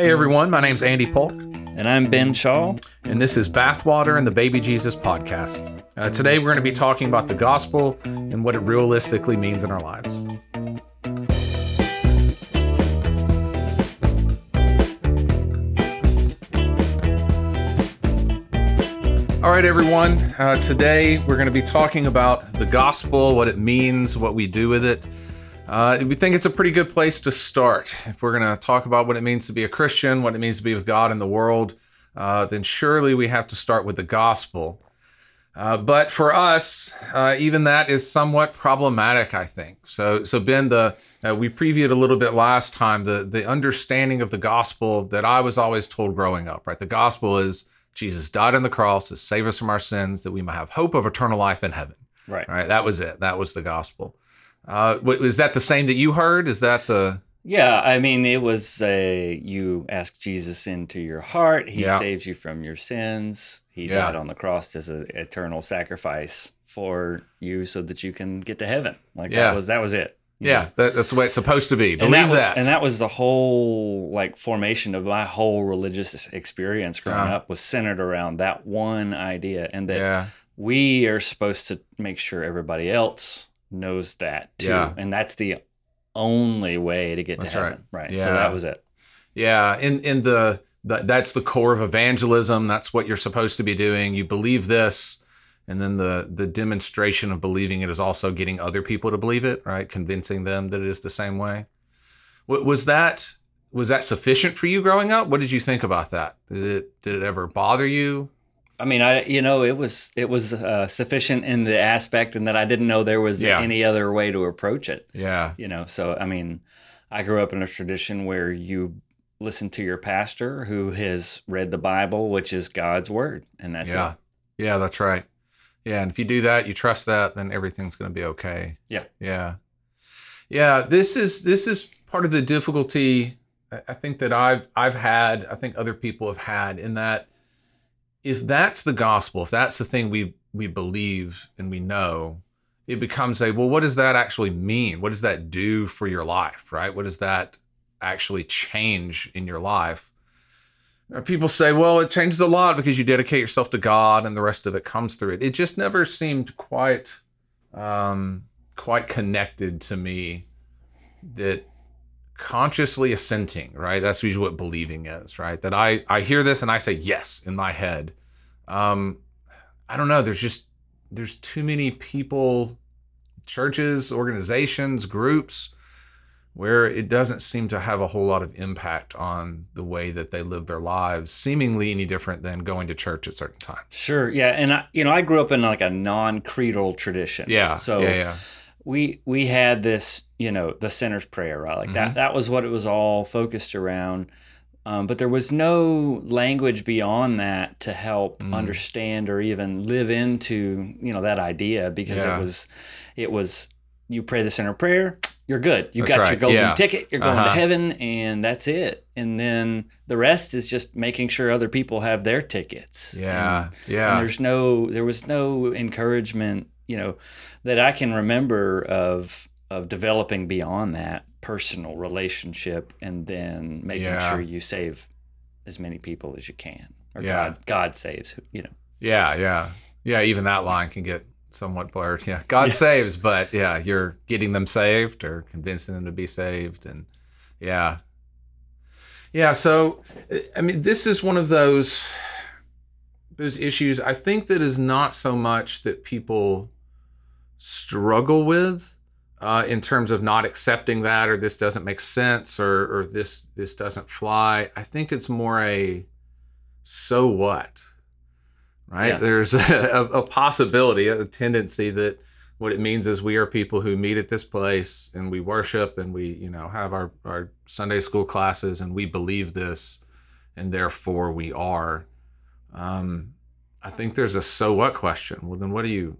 Hey everyone, my name's Andy Polk, And I'm Ben Shaw. and this is Bathwater and the Baby Jesus podcast. Uh, today we're going to be talking about the gospel and what it realistically means in our lives. All right, everyone. Uh, today we're going to be talking about the gospel, what it means, what we do with it. Uh, we think it's a pretty good place to start. If we're going to talk about what it means to be a Christian, what it means to be with God in the world, uh, then surely we have to start with the gospel. Uh, but for us, uh, even that is somewhat problematic, I think. So, so Ben, the uh, we previewed a little bit last time the the understanding of the gospel that I was always told growing up. Right, the gospel is Jesus died on the cross to save us from our sins, that we might have hope of eternal life in heaven. Right. Right, that was it. That was the gospel. Uh, was that the same that you heard? Is that the Yeah, I mean, it was a you ask Jesus into your heart. He Yeah. saves you from your sins. He Yeah. died on the cross as an eternal sacrifice for you, so that you can get to heaven. Like Yeah. that was that was it. yeah? That, that's the way it's supposed to be. And Believe that, was, that. and that was the whole like formation of my whole religious experience growing Yeah. up was centered around that one idea, and that we are supposed to make sure everybody else knows that too. Yeah. And that's the only way to get That's to heaven. Right. Yeah. So that was it. yeah. In in the, the that's the core of evangelism. That's what you're supposed to be doing. You believe this, and then the the demonstration of believing it is also getting other people to believe it. Right, convincing them that it is the same way. Was that was that sufficient for you growing up? What did you think about that? Did it did it ever bother you? I mean, I you know it was it was uh, sufficient in the aspect and that I didn't know there was Yeah. any other way to approach it. Yeah, You know, so I mean, I grew up in a tradition where you listen to your pastor who has read the Bible, which is God's word, and that's yeah, it. yeah. That's right. Yeah, and if you do that, you trust that, then everything's going to be okay. Yeah. yeah, yeah. This is this is part of the difficulty I I think that I've I've had. I think other people have had in that if that's the gospel, if that's the thing we we believe and we know, it becomes a well. What does that actually mean? What does that do for your life? Right? What does that actually change in your life? People say, well, it changes a lot because you dedicate yourself to God and the rest of it comes through it. It just never seemed quite um, quite connected to me that consciously assenting, right? That's usually what believing is, right? That I I hear this and I say yes in my head. Um, I don't know. There's just there's too many people, churches, organizations, groups where it doesn't seem to have a whole lot of impact on the way that they live their lives, seemingly any different than going to church at certain times. Sure. Yeah. And I, you know, I grew up in like a non-creedal tradition. Yeah. So yeah, yeah. We we had this you know the sinner's prayer right like Mhm. that that was what it was all focused around um, but there was no language beyond that to help Mm. understand or even live into you know that idea because Yeah. it was it was you pray the sinner prayer you're good you That's got right, your golden yeah. ticket you're going Uh-huh. to heaven and that's it and then the rest is just making sure other people have their tickets Yeah. and Yeah. there's no there was no encouragement you know that i can remember of of developing beyond that personal relationship and then making Yeah. sure you save as many people as you can or Yeah. god god saves you know Yeah, yeah. Yeah, even that line can get somewhat blurred. Yeah. God Yeah. saves, but yeah, you're getting them saved or convincing them to be saved and yeah. Yeah, so I mean this is one of those those issues I think that is not so much that people struggle with uh, in terms of not accepting that or this doesn't make sense or or this this doesn't fly. I think it's more a so what? right? Yeah. There's a, a possibility, a tendency that what it means is we are people who meet at this place and we worship and we, you know, have our, our Sunday school classes and we believe this and therefore we are. Um, I think there's a so what question. Well, then what do you,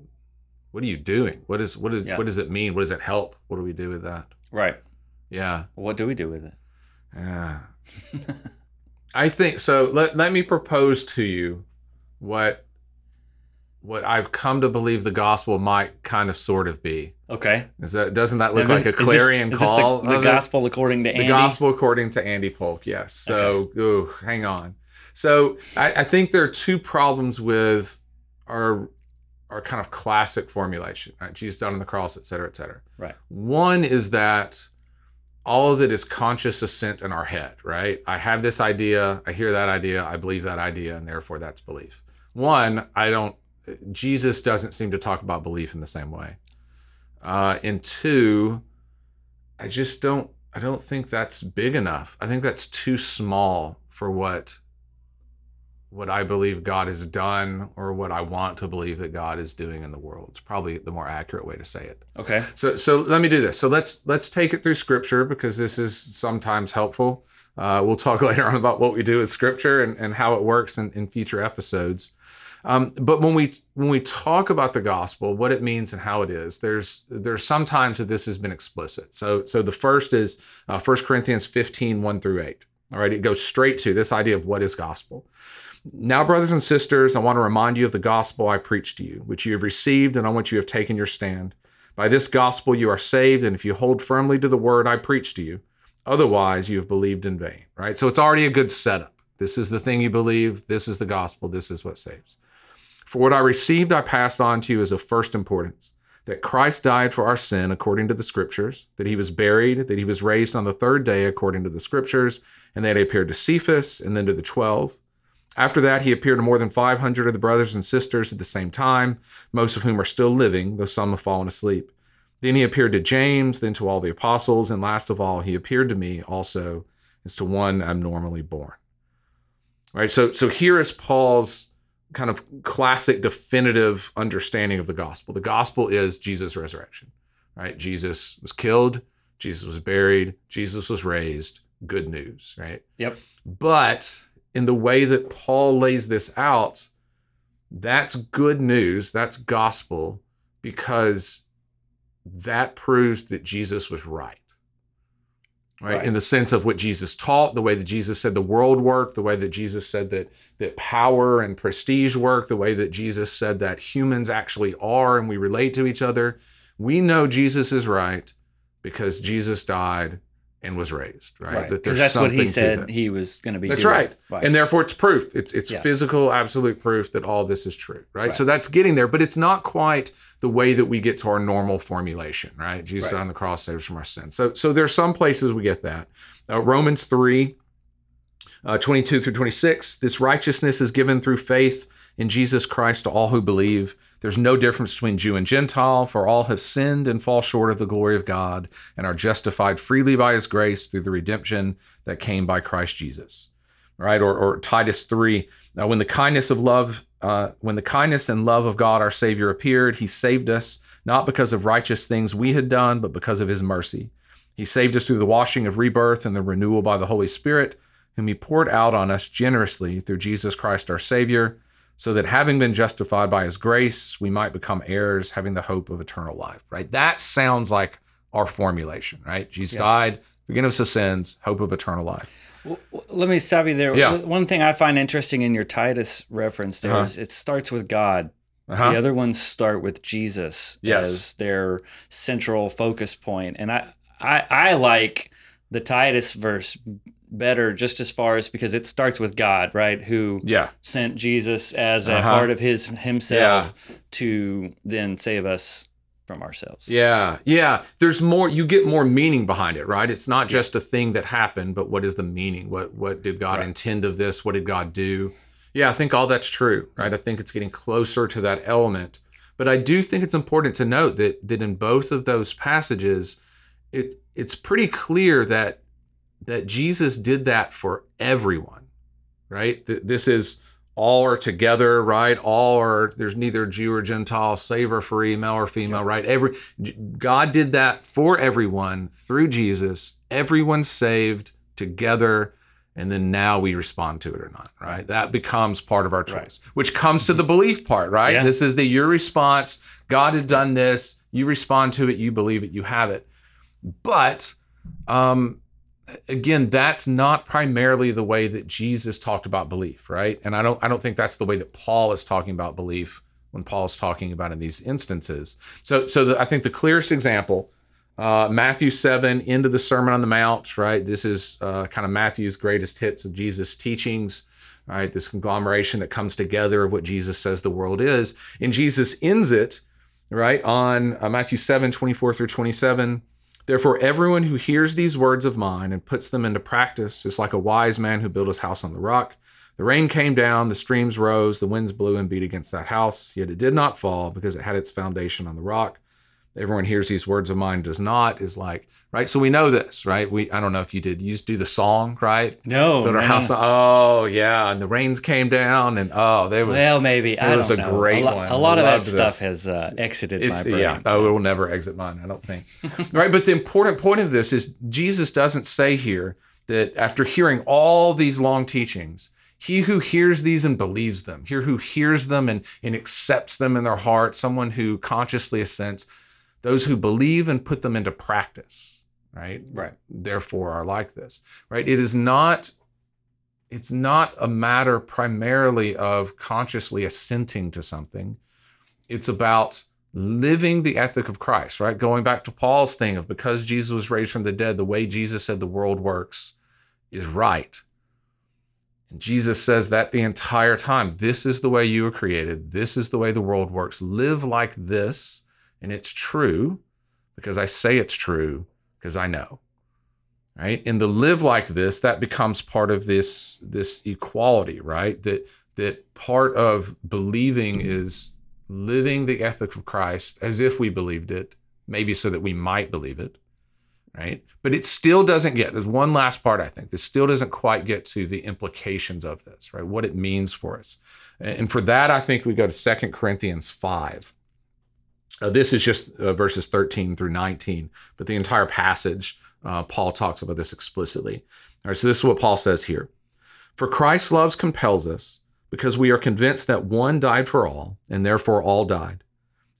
what are you doing? What is, what is, Yeah. what does it mean? What does it help? What do we do with that? right Yeah. what do we do with it Yeah. I think so. Let, let me propose to you what what I've come to believe the gospel might kind of sort of be. Okay. Is that doesn't that look Now, like a this- clarion is this call? the, the gospel according to The gospel according to Andy Polk, yes. So, ooh, hang on. So, I, I think there are two problems with our our kind of classic formulation. Right? Jesus died on the cross, et cetera, et cetera. Right. One is that all of it is conscious assent in our head, right? I have this idea, I hear that idea, I believe that idea, and therefore that's belief. One, I don't. Jesus doesn't seem to talk about belief in the same way. Uh, and two, I just don't I don't think that's big enough. I think that's too small for what what I believe God has done or what I want to believe that God is doing in the world. It's probably the more accurate way to say it. Okay. So so let me do this. So let's let's take it through scripture because this is sometimes helpful. Uh, we'll talk later on about what we do with scripture and, and how it works in, in future episodes. Um, but when we when we talk about the gospel, what it means and how it is, there's there's sometimes that this has been explicit. So so the first is uh, 1 Corinthians 15, 1 through 8. All right, it goes straight to this idea of what is gospel. Now, brothers and sisters, I want to remind you of the gospel I preached to you, which you have received and on which you have taken your stand. By this gospel you are saved, and if you hold firmly to the word I preached to you, otherwise you have believed in vain. Right? So it's already a good setup. This is the thing you believe, this is the gospel, this is what saves. For what I received, I passed on to you as of first importance that Christ died for our sin according to the scriptures, that he was buried, that he was raised on the third day according to the scriptures, and that he appeared to Cephas and then to the twelve. After that, he appeared to more than 500 of the brothers and sisters at the same time, most of whom are still living, though some have fallen asleep. Then he appeared to James, then to all the apostles, and last of all, he appeared to me also as to one abnormally born. All right, so so here is Paul's kind of classic definitive understanding of the gospel. The gospel is Jesus' resurrection. Right? Jesus was killed, Jesus was buried, Jesus was raised. Good news, right? Yep. But in the way that Paul lays this out, that's good news, that's gospel because that proves that Jesus was right. Right? Right. In the sense of what Jesus taught, the way that Jesus said the world worked, the way that Jesus said that that power and prestige work, the way that Jesus said that humans actually are and we relate to each other. We know Jesus is right because Jesus died and was raised, right? Right. That there's that's what he said he was going to be. That's doing. right. Right. And therefore it's proof. It's it's Yeah. physical, absolute proof that all this is true, right? Right. So that's getting there, but it's not quite the way that we get to our normal formulation, right? Jesus on the cross saves from our sins. So so there's some places we get that. Uh, Romans 3 uh, 22 through 26 this righteousness is given through faith in jesus christ to all who believe there's no difference between jew and gentile for all have sinned and fall short of the glory of god and are justified freely by his grace through the redemption that came by christ jesus. Right or, or titus 3 uh, when the kindness of love uh, when the kindness and love of god our savior appeared he saved us not because of righteous things we had done but because of his mercy. He saved us through the washing of rebirth and the renewal by the Holy Spirit, whom He poured out on us generously through Jesus Christ our Savior, so that having been justified by His grace, we might become heirs, having the hope of eternal life. Right? That sounds like our formulation, right? Jesus Yeah. died, forgiveness of sins, hope of eternal life. W- w- Let me stop you there. Yeah. One thing I find interesting in your Titus reference there is Uh-huh. it starts with God. Uh-huh. The other ones start with Jesus Yes. as their central focus point. And I, I, I like the Titus verse better just as far as because it starts with God, right? Who Yeah. sent Jesus as a Uh-huh. part of his himself to then save us from ourselves. Yeah, yeah. There's more. You get more meaning behind it, right? It's not just a thing that happened, but what is the meaning? What what did God Right. intend of this? What did God do? Yeah, I think all that's true, right? I think it's getting closer to that element. But I do think it's important to note that that in both of those passages, it it's pretty clear that that Jesus did that for everyone, right? Th- This is all are together, right? All are there's neither Jew or Gentile, slave or free, male or female, right? Every God did that for everyone through Jesus. everyone saved together, and then now we respond to it or not, right? That becomes part of our choice, Right. which comes to the belief part, right? Yeah. This is the your response. God had done this. You respond to it. You believe it. You have it. But um, again, that's not primarily the way that Jesus talked about belief, right? And I don't I don't think that's the way that Paul is talking about belief when Paul's talking about in these instances. So, so the, I think the clearest example, uh, Matthew 7, into the Sermon on the Mount, right? This is uh, kind of Matthew's greatest hits of Jesus' teachings, right? This conglomeration that comes together of what Jesus says the world is. And Jesus ends it, right, on uh, Matthew 7, 24 through 27. Therefore, everyone who hears these words of mine and puts them into practice is like a wise man who built his house on the rock. The rain came down, the streams rose, the winds blew and beat against that house, yet it did not fall because it had its foundation on the rock. Everyone hears these words of mine does not is like right. So we know this, right? We I don't know if you did. You just do the song, right? No, Build our house. Oh yeah, and the rains came down, and oh, there was. well, maybe it was a know. great a lo- one. A lot of that stuff this. has uh, exited It's my brain. yeah. Oh, it will never exit mine. I don't think. right, but the important point of this is Jesus doesn't say here that after hearing all these long teachings, he who hears these and believes them, he who hears them and, and accepts them in their heart, someone who consciously assents, those who believe and put them into practice, right? Right. Therefore are like this, right? It is not. It's not a matter primarily of consciously assenting to something. It's about living the ethic of Christ, right? Going back to Paul's thing of because Jesus was raised from the dead, the way Jesus said the world works is right. And Jesus says that the entire time. This is the way you were created. This is the way the world works. Live like this, and it's true because I say it's true because I know. Right? And the live like this, that becomes part of this this equality, right? That that part of believing is living the ethic of Christ as if we believed it, maybe so that we might believe it, right? But it still doesn't get, there's one last part, I think, this still doesn't quite get to the implications of this, right? What it means for us. And for that, I think we go to Second Corinthians 5. Uh, this is just uh, verses 13 through 19, but the entire passage, uh, Paul talks about this explicitly. All right, so this is what Paul says here. For Christ's love compels us, because we are convinced that one died for all, and therefore all died.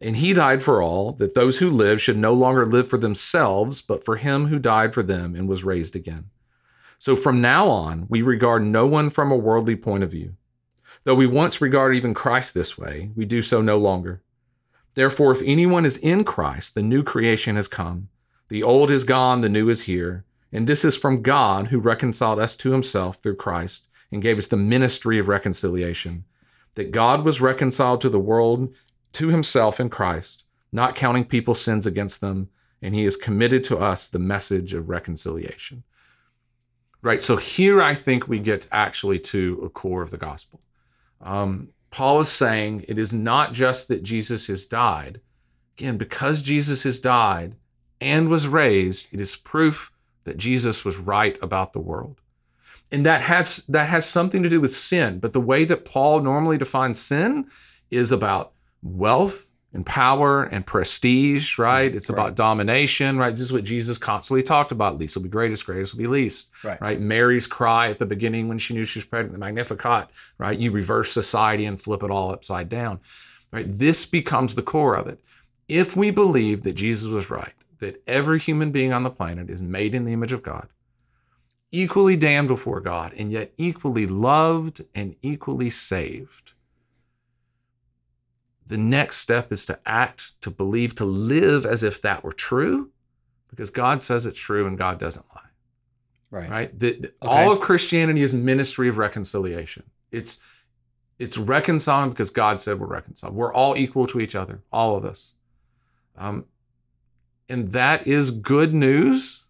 And he died for all, that those who live should no longer live for themselves, but for him who died for them and was raised again. So from now on, we regard no one from a worldly point of view. Though we once regarded even Christ this way, we do so no longer. Therefore, if anyone is in Christ, the new creation has come. The old is gone, the new is here. And this is from God who reconciled us to himself through Christ and gave us the ministry of reconciliation. That God was reconciled to the world to himself in Christ, not counting people's sins against them, and he has committed to us the message of reconciliation. Right, so here I think we get actually to a core of the gospel. Um, Paul is saying it is not just that Jesus has died. Again, because Jesus has died and was raised, it is proof that Jesus was right about the world. And that has that has something to do with sin, but the way that Paul normally defines sin is about wealth and power and prestige, right? Mm-hmm. It's about domination, right? This is what Jesus constantly talked about. Least will be greatest, greatest will be least, Right. right? Mary's cry at the beginning when she knew she was pregnant, the Magnificat, right? You reverse society and flip it all upside down, right? This becomes the core of it. If we believe that Jesus was right, that every human being on the planet is made in the image of God, equally damned before God, and yet equally loved and equally saved. The next step is to act, to believe, to live as if that were true, because God says it's true and God doesn't lie. Right. Right? The- the- Okay. All of Christianity is ministry of reconciliation. It's it's reconciling because God said we're reconciled. We're all equal to each other, all of us. Um, and that is good news,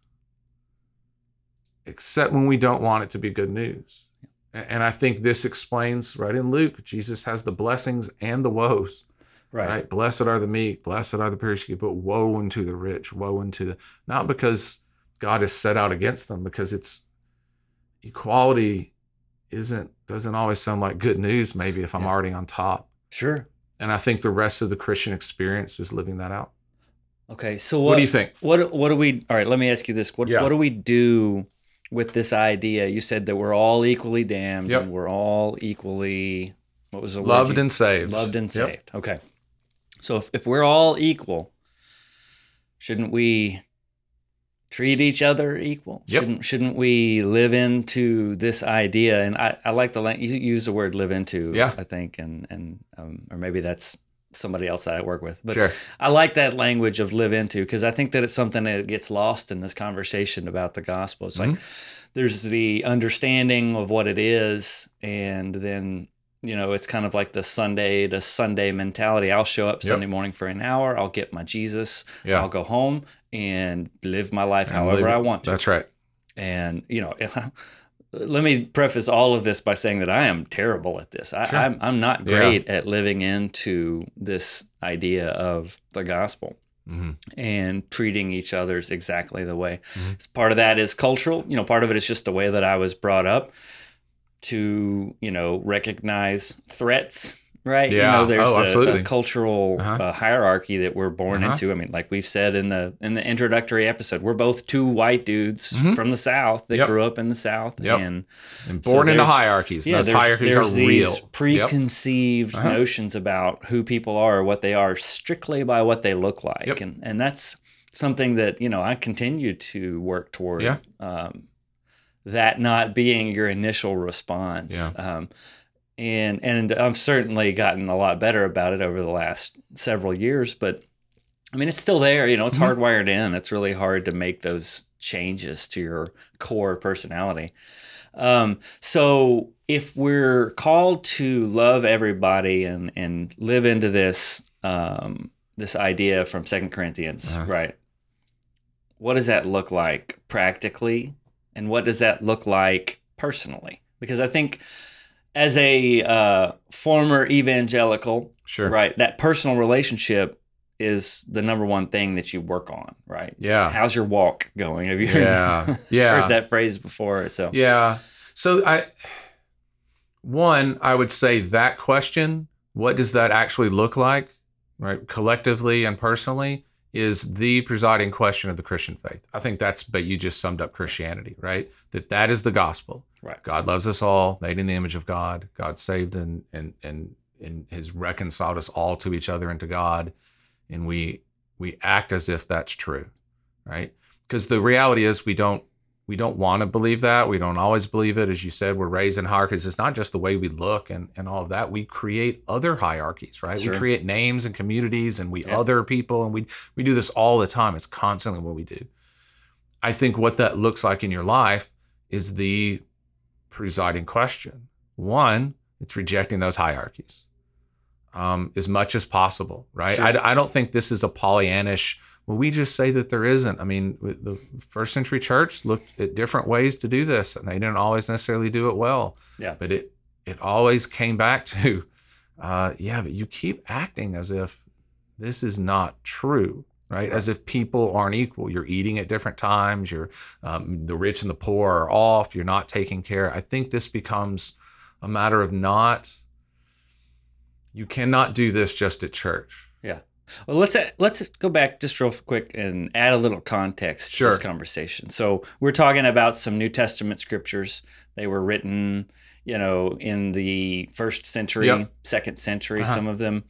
except when we don't want it to be good news. And I think this explains, right in Luke, Jesus has the blessings and the woes. Right. Right. Blessed are the meek, blessed are the persecuted, but woe unto the rich, woe unto the not because God is set out against them, because it's equality isn't doesn't always sound like good news, maybe if I'm Yeah. already on top. Sure. And I think the rest of the Christian experience is living that out. Okay. So What, what, do you think? What what do we? All right. Let me ask you this. What Yeah. what do we do with this idea? You said that we're all equally damned Yep. and we're all equally what was the word Loved you- and saved. loved and Yep. saved. Okay. So if, if we're all equal, shouldn't we treat each other equal? Yep. Shouldn't shouldn't we live into this idea? And I, I like the you use the word live into. Yeah. I think and and um, or maybe that's somebody else that I work with. But Sure. I like that language of live into because I think that it's something that gets lost in this conversation about the gospel. It's like there's the understanding of what it is, and then you know it's kind of like the Sunday to Sunday mentality. I'll show up Yep. Sunday morning for an hour. I'll get my Jesus. Yeah. I'll go home and live my life And however I want to. That's right. And you know, let me preface all of this by saying that I am terrible at this. I, Sure. I'm I'm not Yeah. great at living into this idea of the gospel hmm and treating each other's exactly the way. Mhm. Part of that is cultural. You know, part of it is just the way that I was brought up to you know recognize threats. Right. Yeah. You know, there's Oh, a- a, cultural Uh-huh. uh, hierarchy that we're born Uh-huh. into. I mean, like we've said in the in the introductory episode, we're both two white dudes Mhm. from the South that Yep. grew up in the South, Yep. and And So born into there's- hierarchies. yeah, those there's, hierarchies there's are these real. Yep. preconceived Uh-huh. notions about who people are, or what they are, strictly by what they look like, Yep. and and that's something that you know I continue to work toward. Yeah. Um, that not being your initial response. Yeah. Um, and and I've certainly gotten a lot better about it over the last several years, but I mean it's still there. You know, it's Mhm. hardwired in. It's really hard to make those changes to your core personality. Um, so if we're called to love everybody and and live into this um, this idea from Second Corinthians, Uh-huh. right? What does that look like practically, and what does that look like personally? Because I think as a uh, former evangelical, Sure. right, that personal relationship is the number one thing that you work on, right? Yeah. How's your walk going? Have you heard, Yeah. Yeah. heard that phrase before? So Yeah. So I one, I would say that question, what does that actually look like, right? Collectively and personally, is the presiding question of the Christian faith. I think that's but you just summed up Christianity, right? That that is the gospel. Right. God loves us all, made in the image of God. God saved and and and and has reconciled us all to each other and to God. And we we act as if that's true, right? Because the reality is we don't we don't want to believe that. We don't always believe it. As you said, we're raised in hierarchies. It's not just the way we look and, and all of that. We create other hierarchies, right? Sure. We create names and communities and we Yeah. other people and we we do this all the time. It's constantly what we do. I think what that looks like in your life is the presiding question. One, it's rejecting those hierarchies um, as much as possible, right? Sure. I, I don't think this is a Pollyannish. Well, we just say that there isn't. I mean, the first century church looked at different ways to do this, and they didn't always necessarily do it well. Yeah. But it it always came back to, uh, yeah, but you keep acting as if this is not true, right? As if people aren't equal. You're eating at different times. You're um, the rich and the poor are off. You're not taking care. I think this becomes a matter of not. You cannot do this just at church. Well, let's let's go back just real quick and add a little context Sure. to this conversation. So we're talking about some New Testament scriptures. They were written, you know, in the first century, Yep. second century. Uh-huh. Some of them.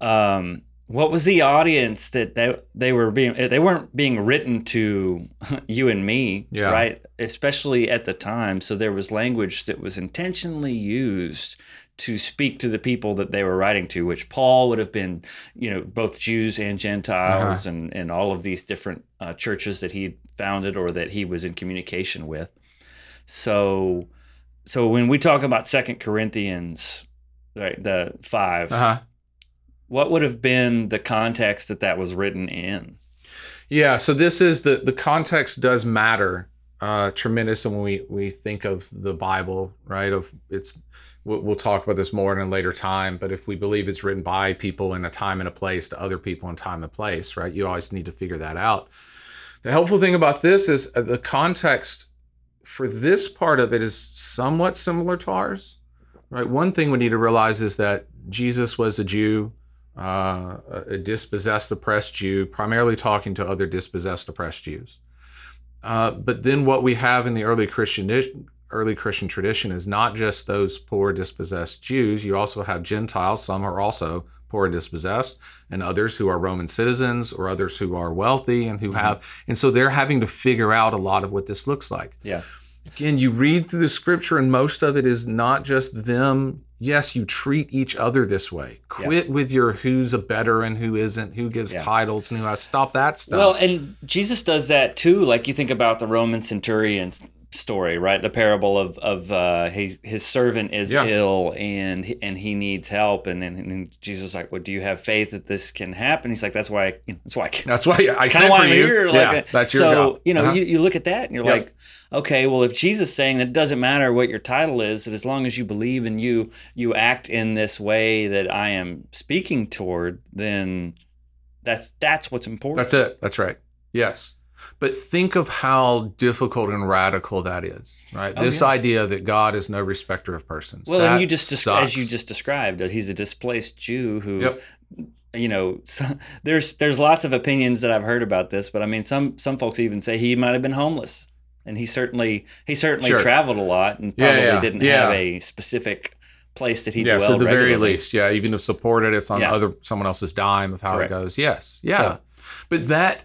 Um, what was the audience that they, they were being? They weren't being written to you and me, Yeah. right? Especially at the time. So there was language that was intentionally used to speak to the people that they were writing to, which Paul would have been, you know, both Jews and Gentiles Uh-huh. and, and all of these different uh, churches that he founded or that he was in communication with. So, so when we talk about Second Corinthians, right, the 5 Uh huh. what would have been the context that that was written in? Yeah, so this is the the context does matter uh, tremendous when we we think of the Bible, right? Of it's we'll, we'll talk about this more in a later time, but if we believe it's written by people in a time and a place to other people in time and place, right? You always need to figure that out. The helpful thing about this is uh, the context for this part of it is somewhat similar to ours, right? One thing we need to realize is that Jesus was a Jew uh, a dispossessed, oppressed Jew, primarily talking to other dispossessed, oppressed Jews. Uh, but then what we have in the early Christian early Christian tradition is not just those poor, dispossessed Jews. You also have Gentiles. Some are also poor and dispossessed, and others who are Roman citizens, or others who are wealthy and who have. And so they're having to figure out a lot of what this looks like Yeah. again you read through the scripture and most of it is not just them yes, you treat each other this way. Yeah. Quit with your who's a better and who isn't, who gives Yeah. titles and who has. Stop that stuff. Well, and Jesus does that too. Like you think about the Roman centurion s- story, right? The parable of of uh, his his servant is Yeah. ill and he- and he needs help, and then and Jesus is like, "Well, do you have faith that this can happen?" He's like, "That's why. I, that's why." I that's why I sent why for I'm you. here. yeah, Like, that's your so, job. you know, Uh-huh. you, you look at that and you're Yep. like, okay, well, if Jesus is saying that it doesn't matter what your title is, that as long as you believe and you you act in this way that I am speaking toward, then that's that's what's important. That's it. That's right. Yes. But think of how difficult and radical that is, right? Oh, this yeah. idea that God is no respecter of persons. Well, and you just sucks. as you just described, he's a displaced Jew who, Yep. you know, there's there's lots of opinions that I've heard about this, but I mean, some some folks even say he might have been homeless, and he certainly he certainly Sure. traveled a lot and probably yeah, didn't yeah. have a specific place that he yeah, dwelled. so at the very least, yeah, even if supported, it's on Yeah. other someone else's dime of how Correct. it goes. Yes, yeah, So- but that.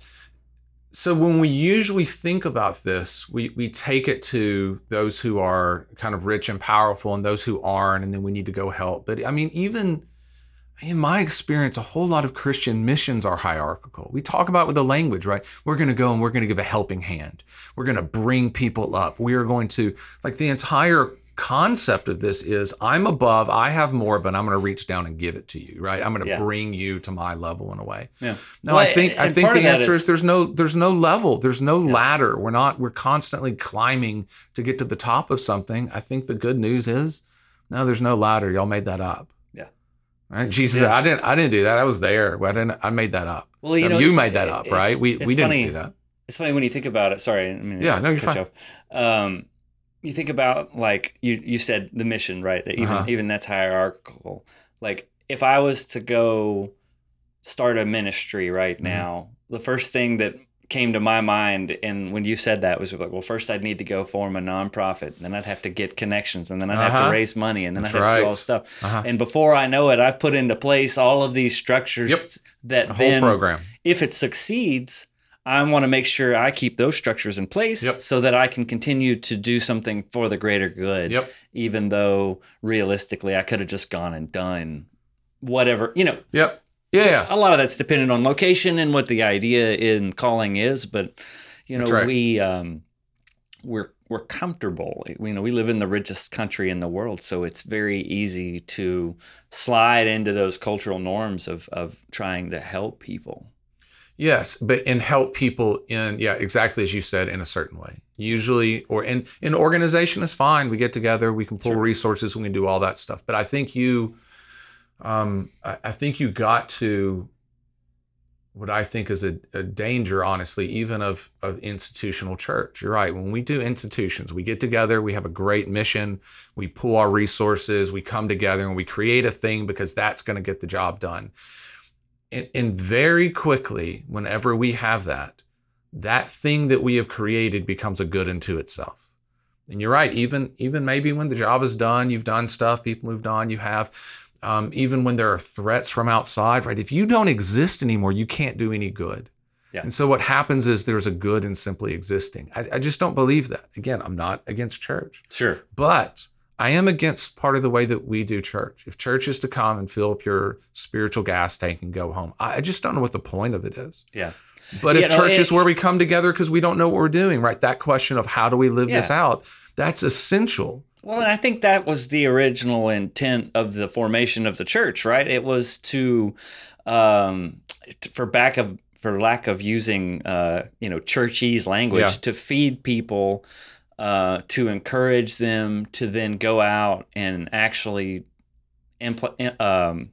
So when we usually think about this, we we take it to those who are kind of rich and powerful, and those who aren't, and then we need to go help. But I mean, even in my experience, a whole lot of Christian missions are hierarchical. We talk about with the language, right? We're going to go and we're going to give a helping hand. We're going to bring people up. We are going to, like, the entire concept of this is I'm above, I have more, but I'm going to reach down and give it to you, right? I'm going to Yeah. bring you to my level in a way. Yeah. No, Well, I think I think the answer is, is- there's no there's no level, there's no Yeah. ladder. We're not we're constantly climbing to get to the top of something. I think the good news is no, there's no ladder. Y'all made that up. Yeah. Right? Jesus, Yeah. I didn't I didn't do that. I was there. I didn't I made that up. Well, you know, you made that it- up, right? We it's we didn't funny. do that. It's funny when you think about it. Sorry, I mean, Yeah, no, you're fine. off. Um, you think about like you you said the mission, right? That even Uh-huh. even that's hierarchical. Like if I was to go start a ministry right Mhm. now, the first thing that came to my mind and when you said that was like, well, first I'd need to go form a nonprofit, then I'd have to get connections, and then I'd have Uh-huh. to raise money, and then That's I'd have to do all this stuff. Uh-huh. And before I know it, I've put into place all of these structures Yep. that The whole then program. if it succeeds, I want to make sure I keep those structures in place Yep. so that I can continue to do something for the greater good. Yep. Even though realistically, I could have just gone and done whatever. You know, Yep. Yeah. a lot of that's dependent on location and what the idea in calling is. But you know, right. we um, we're we're comfortable. You know, we live in the richest country in the world, so it's very easy to slide into those cultural norms of of trying to help people. Yes, but and help people in yeah, exactly as you said in a certain way. Usually or in in organization is fine. We get together, we can pull Sure. resources, we can do all that stuff. But I think you um I, I think you got to what I think is a, a danger, honestly, even of of institutional church. You're right. When we do institutions, we get together, we have a great mission, we pool our resources, we come together and we create a thing because that's going to get the job done. And, and very quickly, whenever we have that, that thing that we have created becomes a good unto itself. And you're right. Even even maybe when the job is done, you've done stuff, people moved on, you have. Um, even when there are threats from outside, right? If you don't exist anymore, you can't do any good. Yeah. And so what happens is there's a good in simply existing. I, I just don't believe that. Again, I'm not against church, Sure. but I am against part of the way that we do church. If church is to come and fill up your spiritual gas tank and go home, I just don't know what the point of it is. Yeah. But You if know, church is where we come together because we don't know what we're doing, right? That question of how do we live this out, that's essential. Well, and I think that was the original intent of the formation of the church, right? It was to, um, for back of for lack of using, uh, you know, churchese language, Yeah. to feed people, uh, to encourage them to then go out and actually, impl- um,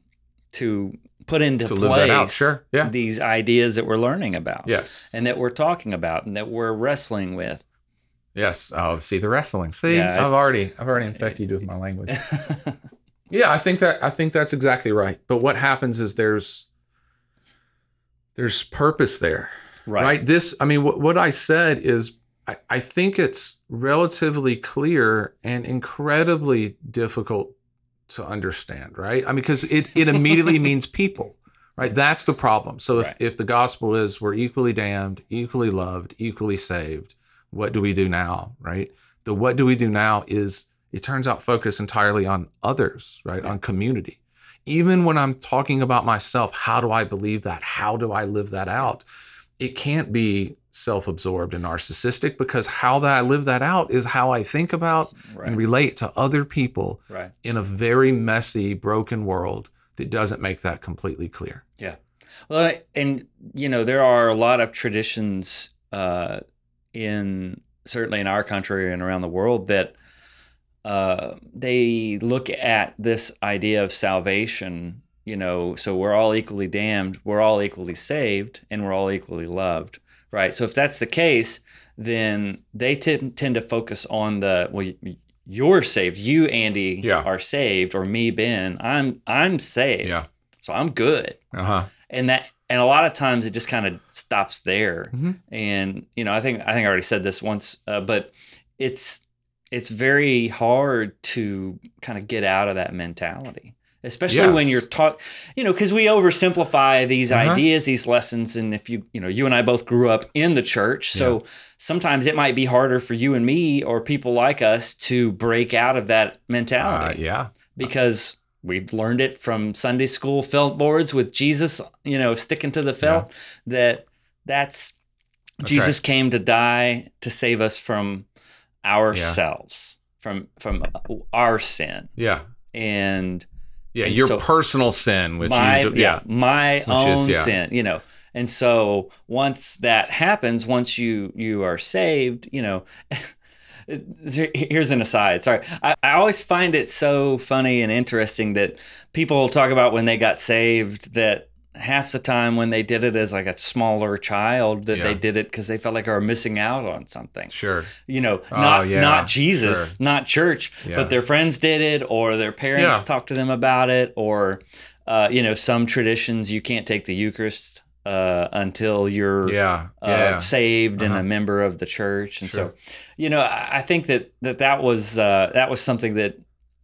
to put into To place live that out, sure. Yeah. these ideas that we're learning about, Yes. and that we're talking about, and that we're wrestling with. Yes. Oh, see the wrestling. See, Yeah, I've already I've already infected you with my language. Yeah, I think that I think that's exactly right. But what happens is there's there's purpose there. Right. This, I mean, what, what I said is, I, I think it's relatively clear and incredibly difficult to understand, right? I mean, because it, it immediately means people, right? That's the problem. So if, Right. if the gospel is we're equally damned, equally loved, equally saved, what do we do now, right? The what do we do now is it turns out focus entirely on others, right? Yeah. On community. Even when I'm talking about myself, how do I believe that? How do I live that out? It can't be self absorbed and narcissistic because how that I live that out is how I think about Right. and relate to other people right. in a very messy, broken world that doesn't make that completely clear. Yeah. Well, and you know there are a lot of traditions uh, in certainly in our country and around the world that uh, they look at this idea of salvation. You know, so we're all equally damned, we're all equally saved, and we're all equally loved, right? So if that's the case, then they t- tend to focus on the well. You're saved. You, Andy, Yeah. are saved, or me, Ben. I'm I'm saved. Yeah. So I'm good Uh huh. and that and a lot of times it just kind of stops there Mhm. and you know i think i think i already said this once uh, but it's it's very hard to kind of get out of that mentality especially when you're taught you know because we oversimplify these Uh-huh. ideas these lessons and if you you know you and i both grew up in the church so sometimes it might be harder for you and me or people like us to break out of that Uh, mentality yeah. because we've learned it from Sunday school felt boards with Jesus, you know, sticking to the felt that that's, That's Jesus came to die to save us from ourselves, from from our sin. Yeah. And Yeah. And your so- personal sin, which my you, yeah, my Which is- own yeah. sin, you know. And so once that happens, once you you are saved, you know, here's an aside. Sorry, I, I always find it so funny and interesting that people talk about when they got saved that half the time when they did it as like a smaller child that they did it because they felt like they were missing out on something Sure. you know, Oh, not yeah, not Jesus, sure. not church, Yeah. but their friends did it, or their parents Yeah. talked to them about it, or uh, you know, some traditions you can't take the Eucharist uh, until you're Yeah. uh, saved and Uh-huh. a member of the church, and Sure. so you know, I I think that that that was uh, that was something that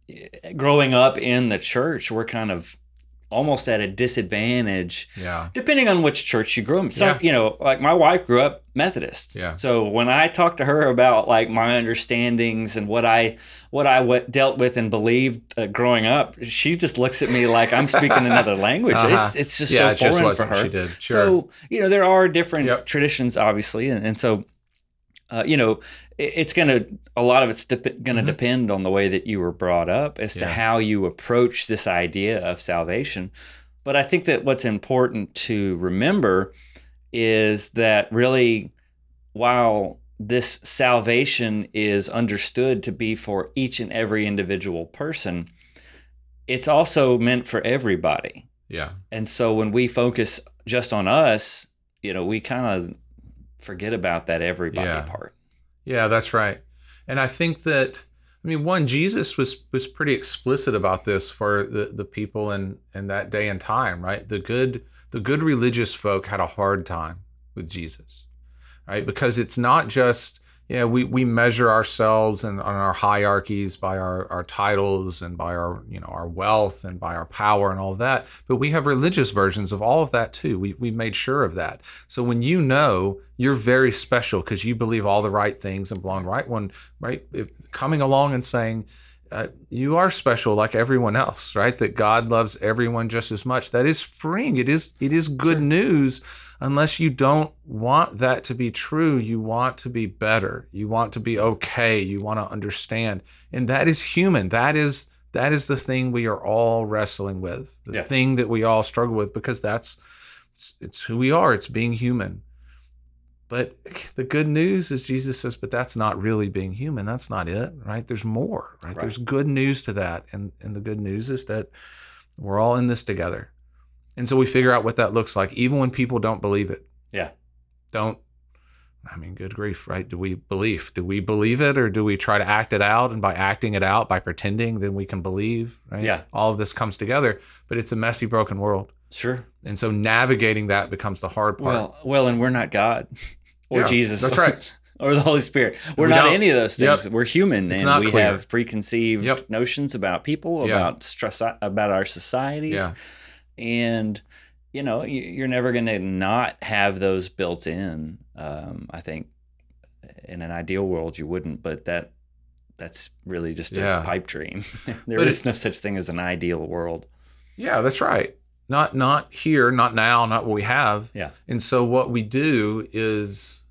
eh, growing up in the church, we're kind of almost at a disadvantage Yeah. depending on which church you grew up. So Yeah. you know, like my wife grew up Methodist. Yeah. So when I talk to her about like my understandings and what I what I w- dealt with and believed uh, growing up, she just looks at me like I'm speaking another language. Uh-huh. It's it's just yeah. so it just foreign for wasn't. her. She did. Sure. So you know, there are different Yep. traditions, obviously, and, and so. Uh, you know, it, it's gonna a lot of it's dep- gonna Mhm. depend on the way that you were brought up as to how you approach this idea of salvation. But I think that what's important to remember is that really, while this salvation is understood to be for each and every individual person, it's also meant for everybody. yeah. And so when we focus just on us, you know, we kind of forget about that everybody Yeah. part. Yeah, that's right. And I think that I mean, one, Jesus was was pretty explicit about this for the, the people in, in that day and time, right? The good the good religious folk had a hard time with Jesus. Right? Because it's not just yeah, we, we measure ourselves and on our hierarchies by our, our titles and by our you know our wealth and by our power and all that. But we have religious versions of all of that too. We we made sure of that. So when you know you're very special because you believe all the right things and belong right one right if, coming along and saying uh, you are special like everyone else right that god loves everyone just as much that is freeing it is it is good Sure. news unless you don't want that to be true you want to be better you want to be okay you want to understand and that is human that is that is the thing we are all wrestling with the Yeah. thing that we all struggle with because that's it's, it's who we are it's being human but the good news is Jesus says, but that's not really being human. That's not it, right? There's more, right? Right. There's good news to that. And, and the good news is that we're all in this together. And so we figure out what that looks like, even when people don't believe it. Yeah. Don't, I mean, good grief, right? Do we believe? Do we believe it or do we try to act it out? And by acting it out, by pretending, then we can believe, right? Yeah. All of this comes together, but it's a messy, broken world. Sure. And so navigating that becomes the hard part. Well, well, and we're not God or Yeah, Jesus. that's right. Or the Holy Spirit. We're We not don't. any of those things. We're human, It's and we clear. have preconceived Yep. notions about people, Yeah. about stress, about our societies, yeah. And you know, you- you're never going to not have those built in. Um, I think in an ideal world you wouldn't, but that that's really just a Yeah. pipe dream. There is But no such thing as an ideal world. Yeah, that's right. Not not here, not now, not what we have. Yeah. And so what we do is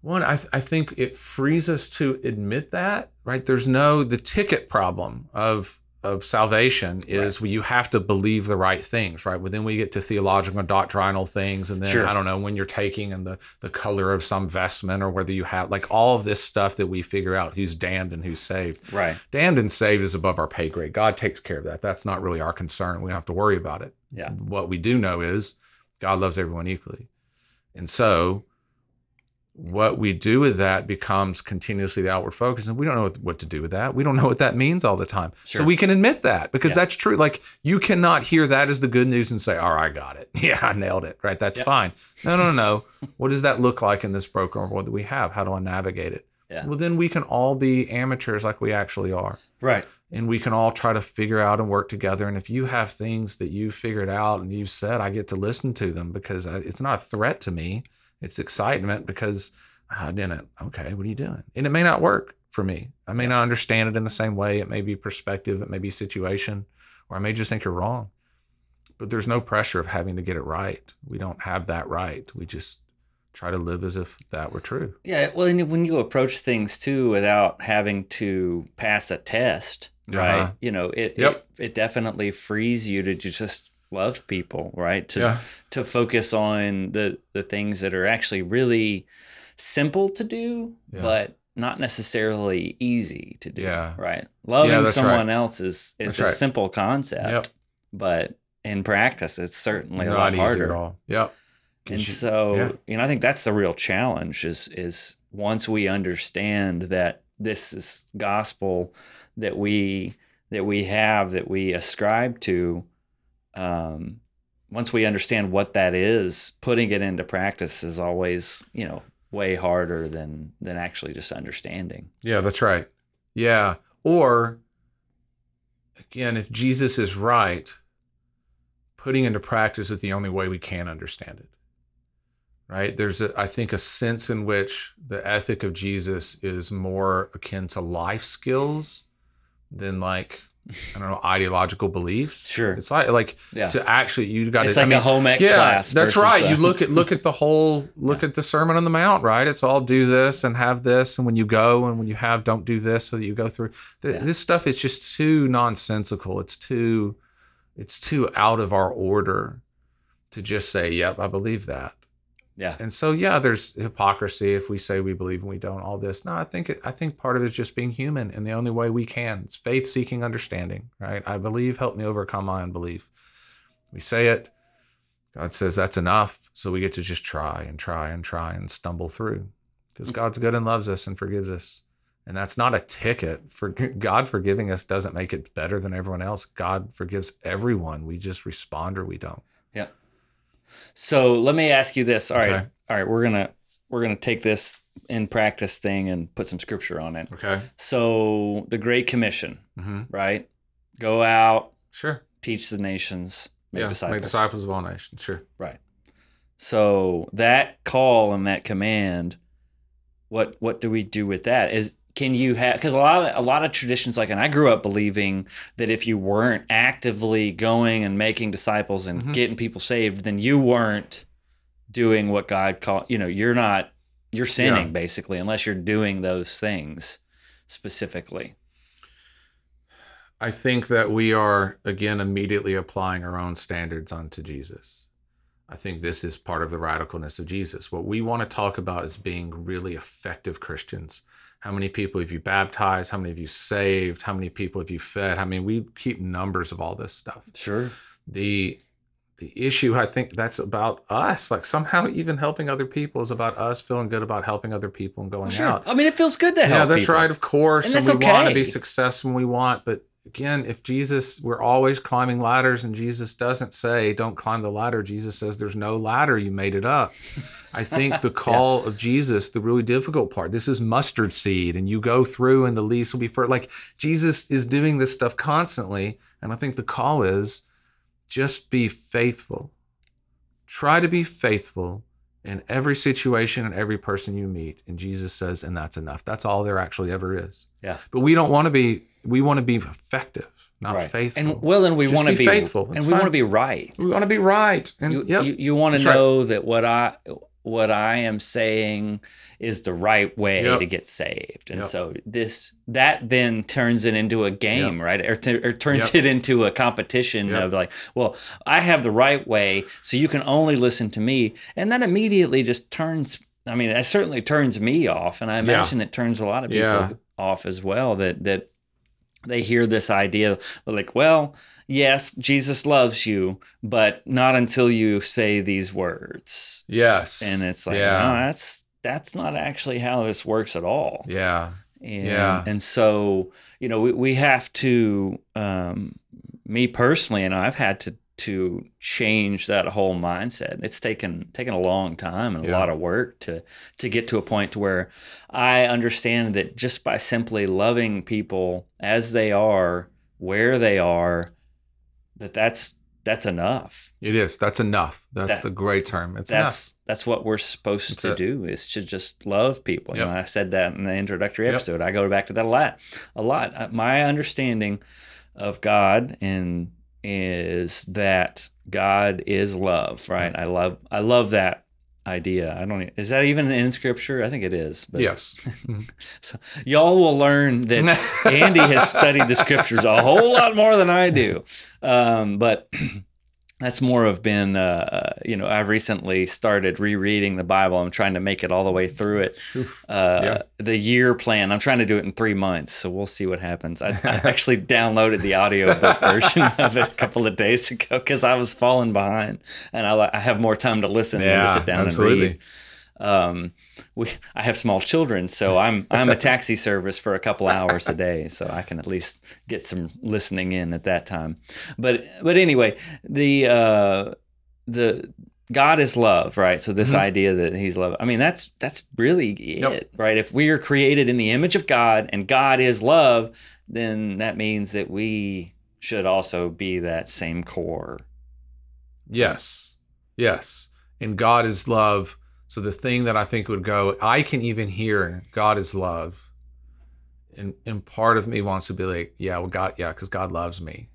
one, I, th- I think it frees us to admit that, right? There's no the ticket problem of of salvation is you have to believe the right things, right? But then we get to theological and doctrinal things, and then Sure. I don't know when you're taking and the the color of some vestment or whether you have like all of this stuff that we figure out who's damned and who's saved Right. damned and saved is above our pay grade. God takes care of that. That's not really our concern. We don't have to worry about it. Yeah. What we do know is God loves everyone equally. And so what we do with that becomes continuously the outward focus. And we don't know what- to do with that. We don't know what that means all the time. Sure. So we can admit that because Yeah. that's true. Like you cannot hear that as the good news and say, all right, I got it. Yeah, I nailed it. Right. That's Yeah. fine. No, no, no. what does that look like in this broken world that we have? How do I navigate it? Yeah. Well, then we can all be amateurs like we actually are Right. and we can all try to figure out and work together. And if you have things that you figured out and you've said, I get to listen to them because uh, it's not a threat to me. It's excitement because I didn't. Okay, what are you doing? And it may not work for me. I may not understand it in the same way. It may be perspective. It may be situation, or I may just think you're wrong. But there's no pressure of having to get it right. We don't have that right. We just try to live as if that were true. Yeah. Well, and when you approach things too without having to pass a test, right? Uh-huh. You know, it, Yep. it it definitely frees you to just love people, right? To Yeah. to focus on the the things that are actually really simple to do, Yeah. but not necessarily easy to do. Yeah. Right. Loving that's someone else is is That's a right. simple concept, Yep. but in practice, it's certainly a Not lot easy harder. at all. Yep. And you- so, yeah. you know, I think that's the real challenge is is once we understand that this is gospel that we that we have that we ascribe to um once we understand what that is, putting it into practice is always, you know, way harder than than actually just understanding. Yeah, that's right. Yeah. Or again, if Jesus is right, putting into practice is the only way we can understand it. Right? There's a, I think a sense in which the ethic of Jesus is more akin to life skills than like I don't know ideological beliefs. Sure. It's like like Yeah. to actually you got it's to like I mean, a home ec yeah, class. that's right. a- you look at look at the whole look at the Sermon on the Mount, right? It's all do this and have this, and when you go and when you have, don't do this, so that you go through. Th- Yeah. This stuff is just too nonsensical. It's too, it's too out of our order to just say, "Yep, I believe that." Yeah. And so, yeah, there's hypocrisy if we say we believe and we don't. All this. No, I think it, I think part of it is just being human, and the only way we can is faith seeking understanding. Right? I believe. Help me overcome my unbelief. We say it. God says that's enough. So we get to just try and try and try and stumble through, because mm. God's good and loves us and forgives us. And that's not a ticket for God forgiving us doesn't make it better than everyone else. God forgives everyone. We just respond or we don't. So let me ask you this. All right. Okay. All right, we're gonna we're gonna take this in practice thing and put some scripture on it. Okay. So the Great Commission, Mm-hmm. right? Go out, Sure. teach the nations, make yeah. disciples. Make disciples of all nations. Sure. Right. So that call and that command, what what do we do with that? Is can you have because a lot of a lot of traditions like and I grew up believing that if you weren't actively going and making disciples and Mhm. getting people saved, then you weren't doing what God called. You know, you're not you're sinning Yeah. basically unless you're doing those things specifically. I think that we are again immediately applying our own standards onto Jesus. I think this is part of the radicalness of Jesus. What we want to talk about is being really effective Christians. How many people have you baptized? How many have you saved? How many people have you fed? I mean, we keep numbers of all this stuff. Sure. The the issue I think that's about us. Like somehow even helping other people is about us feeling good about helping other people and going Sure. out. I mean, it feels good to help. Yeah, that's people. right. Of course, And and, we want to be successful. and We want, but again, if Jesus, we're always climbing ladders, and Jesus doesn't say, "Don't climb the ladder." Jesus says, "There's no ladder. You made it up." I think the call of Jesus, the really difficult part, this is mustard seed, and you go through, and the least will be for like Jesus is doing this stuff constantly, and I think the call is just be faithful. Try to be faithful in every situation and every person you meet. And Jesus says, and that's enough. That's all there actually ever is. Yeah. But we don't want to be, we want to be effective, not right. faithful. And well, and we want to be be faithful. and It's we want to be right. we want to be right. And You yep. you, you want to That's right. know that what I what I am saying is the right way Yep. to get saved, and Yep. so this that then turns it into a game, right? Or, t- or turns Yep. it into a competition Yep. of like, well, I have the right way, so you can only listen to me, and that immediately just turns. I mean, it certainly turns me off, and I imagine it turns a lot of people Yeah. off as well. That that they hear this idea like, well, yes, Jesus loves you, but not until you say these words. yes. And it's like, yeah. no, that's that's not actually how this works at all. yeah. And, Yeah. and so, you know, we, we have to, um, me personally, and I've had to to change that whole mindset. It's taken taken a long time and a Yeah. lot of work to to get to a point to where I understand that just by simply loving people as they are, where they are, that that's that's enough. It is. That's enough. That's That- the great term. It's enough. that's that's what we're supposed That's to it. do is to just love people. You know, I said that in the introductory Yep. episode. I go back to that a lot. A lot. Uh, My understanding of God and is that God is love, right? I love I love that idea. I don't is that even in scripture? I think it is. But Yes. so y'all will learn that Andy has studied the scriptures a whole lot more than I do. Um, but that's more of been, uh, you know, I've recently started rereading the Bible. I'm trying to make it all the way through it. Uh, Yeah. The year plan, I'm trying to do it in three months. So we'll see what happens. I, I actually downloaded the audiobook version of it a couple of days ago because I was falling behind and I, I have more time to listen than to sit down absolutely. and read um we i have small children so i'm i'm a taxi service for a couple hours a day so i can at least get some listening in at that time but but anyway the uh the god is love right so this Mhm. idea that he's love i mean that's that's really it Yep. right if we are created in the image of god and god is love then that means that we should also be that same core Yes. Yes. And God is love. So the thing that I think would go, I can even hear God is love. And and part of me wants to be like, yeah, well, God, yeah, because God loves me.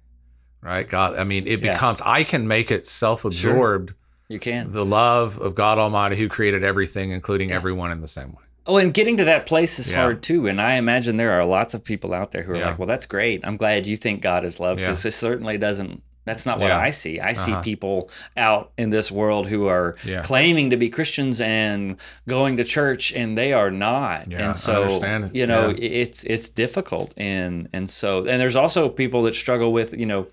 Right? God, I mean, it Yeah. becomes I can make it self-absorbed, Sure. you can the love of God Almighty who created everything, including Yeah. everyone in the same way. Oh, and getting to that place is Yeah. hard too. And I imagine there are lots of people out there who are Yeah. like, well, that's great. I'm glad you think God is love because it certainly doesn't. That's not what Yeah. I see. I see Uh-huh. people out in this world who are Yeah. claiming to be Christians and going to church, and they are not. Yeah, and so, it. you know, Yeah. it's it's difficult. And and so, and there's also people that struggle with, you know,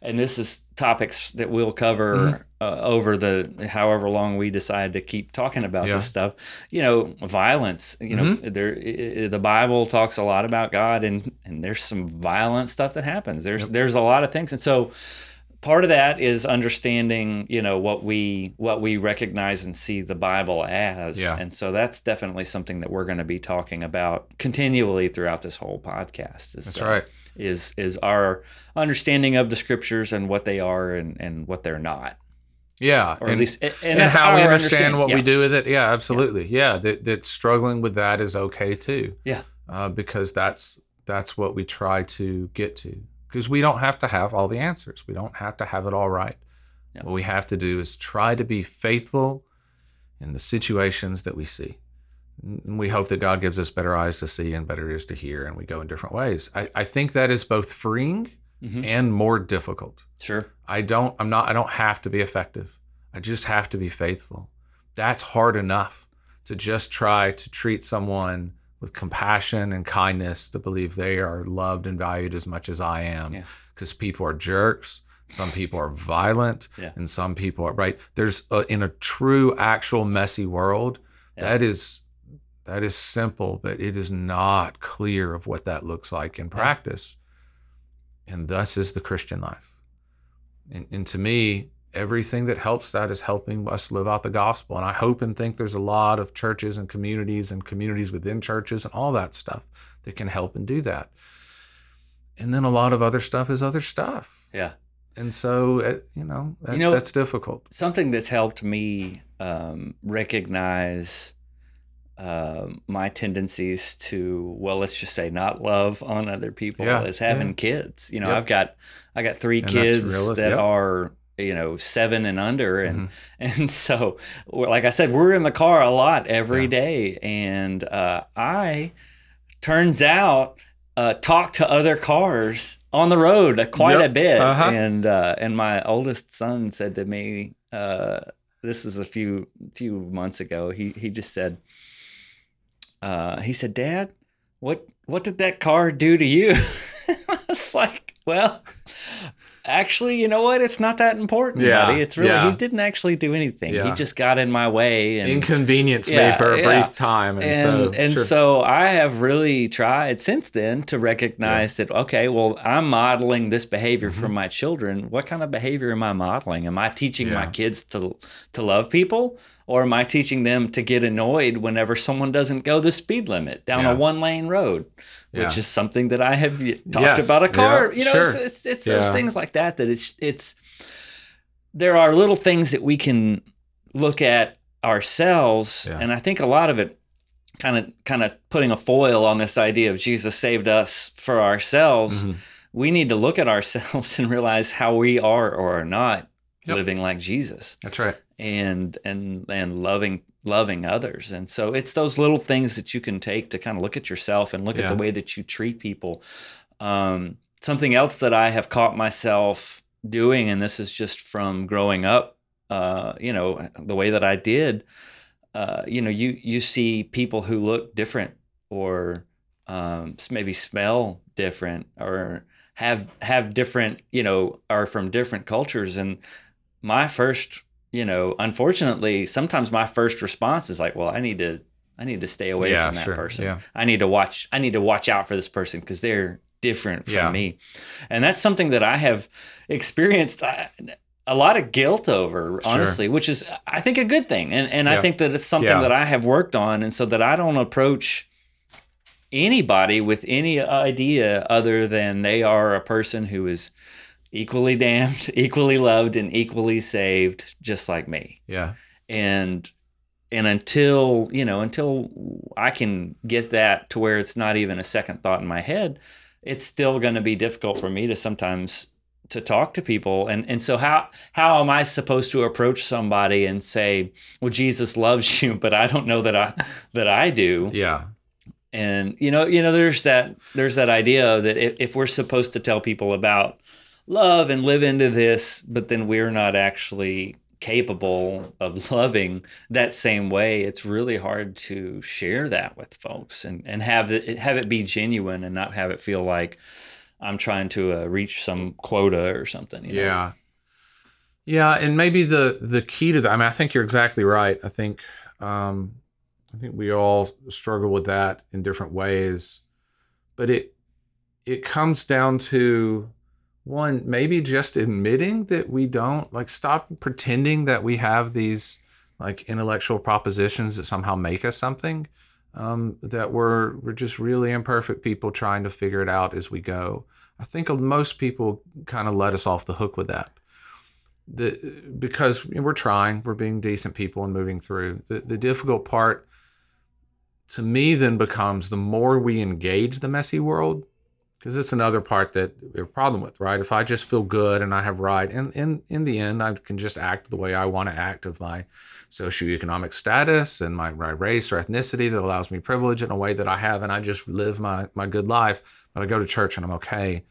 and this is topics that we'll cover Mm-hmm. uh, over the however long we decide to keep talking about Yeah. this stuff. You know, violence. You know, Mm-hmm. there i- i- the Bible talks a lot about God, and and there's some violent stuff that happens. There's there's a lot of things, and so part of that is understanding you know what we what we recognize and see the bible as Yeah. and so that's definitely something that we're going to be talking about continually throughout this whole podcast is, That's uh, right. is is our understanding of the scriptures and what they are and and what they're not Yeah. or at least and, and, that's how we understand what understanding. we do with it. Yeah, absolutely. Yeah, That, that struggling with that is okay too. Yeah. uh, because that's that's what we try to get to. Because we don't have to have all the answers. We don't have to have it all right. Yeah. What we have to do is try to be faithful in the situations that we see. And we hope that God gives us better eyes to see and better ears to hear, and we go in different ways. I, I think that is both freeing Mhm. and more difficult. sure I don't I'm not I don't have to be effective. I just have to be faithful. That's hard enough to just try to treat someone with compassion and kindness to believe they are loved and valued as much as I am. Yeah. Cuz people are jerks, some people are violent, Yeah. and some people are right. There's a, in a true actual messy world Yeah. that is that is simple, but it is not clear of what that looks like in practice. And thus is the Christian life. And, and to me, everything that helps that is helping us live out the gospel. And I hope and think there's a lot of churches and communities and communities within churches and all that stuff that can help and do that. And then a lot of other stuff is other stuff. yeah and so uh, you know, that, You know- that's difficult. something that's helped me um, recognize um, my tendencies to well let's just say not love on other people Yeah, is having yeah. kids you know Yep. i've got i got three And kids that yep. are you know seven and under and Mhm. and so like i said we're in the car a lot every Yeah. day, and uh, i turns out uh, talk to other cars on the road quite a bit Uh-huh. and uh, and my oldest son said to me uh, this was a few few months ago he he just said uh, he said dad what what did that car do to you i was like well actually you know what it's not that important Yeah, buddy it's really yeah. he didn't actually do anything he just got in my way and inconvenienced Yeah, me for a yeah. brief time, and, and so and sure. so I have really tried since then to recognize that okay, well, I'm modeling this behavior Mm-hmm. from my children. What kind of behavior am I modeling? Am I teaching my kids to to love people, or am I teaching them to get annoyed whenever someone doesn't go the speed limit down Yeah. a one lane road? Which Yeah. is something that I have talked Yes, about a car. yeah, you know, it's, sure. it's, it's those Yeah. things like that that it's it's there are little things that we can look at ourselves and i think a lot of it kind of kind of putting a foil on this idea of jesus saved us for ourselves Mhm. we need to look at ourselves and realize how we are or are not Yep. living like jesus that's right. and and and loving loving others. And so it's those little things that you can take to kind of look at yourself and look at the way that you treat people. Um, something else that i have caught myself doing and this is just from growing up uh, you know the way that i did uh, you know you you see people who look different or um, maybe smell different or have have different you know are from different cultures. And my first you know unfortunately sometimes my first response is like well i need to i need to stay away Yeah, from that sure, person. Yeah. i need to watch i need to watch out for this person because they're different from Yeah. me. And that's something that i have experienced uh, a lot of guilt over Sure. honestly which is i think a good thing. And and i think that it's something that i have worked on. And so that i don't approach anybody with any idea other than they are a person who is equally damned, equally loved, and equally saved, just like me. Yeah. And and until you know, until I can get that to where it's not even a second thought in my head, it's still going to be difficult for me to sometimes to talk to people and and so how how am i supposed to approach somebody and say well jesus loves you but i don't know that i that i do Yeah. and you know you know there's that there's that idea that if, if we're supposed to tell people about love and live into this but then we're not actually capable of loving that same way it's really hard to share that with folks and and have it have it be genuine and not have it feel like i'm trying to uh, reach some quota or something you know? Yeah. Yeah, and maybe the the key to that. I mean, I think you're exactly right. I think um, I think we all struggle with that in different ways, but it it comes down to one maybe just admitting that we don't like stop pretending that we have these like intellectual propositions that somehow make us something um, that we're we're just really imperfect people trying to figure it out as we go. I think most people kind of let us off the hook with that. The because we're trying we're being decent people and moving through. The, the difficult part to me then becomes the more we engage the messy world because it's another part that we have a problem with right? If i just feel good and i have right and in in the end i can just act the way i want to act of my socioeconomic status and my, my race or ethnicity that allows me privilege in a way that i have and i just live my my good life but i go to church and i'm okay.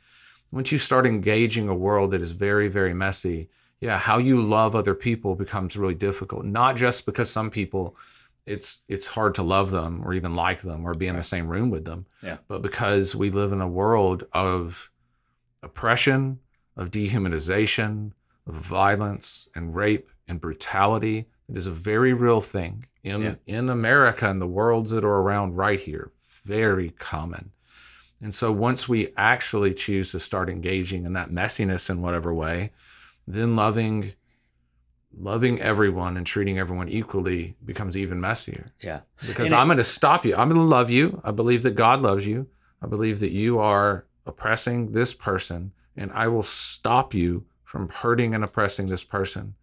Once you start engaging a world that is very very messy yeah how you love other people becomes really difficult not just because some people it's it's hard to love them or even like them or be in the same room with them Yeah. but because we live in a world of oppression of dehumanization of violence and rape and brutality it is a very real thing in Yeah. in america and the worlds that are around right here very common and so once we actually choose to start engaging in that messiness in whatever way then loving loving everyone and treating everyone equally becomes even messier yeah because And I'm going to stop you. I'm going to love you. I believe that God loves you. I believe that you are oppressing this person, and I will stop you from hurting and oppressing this person.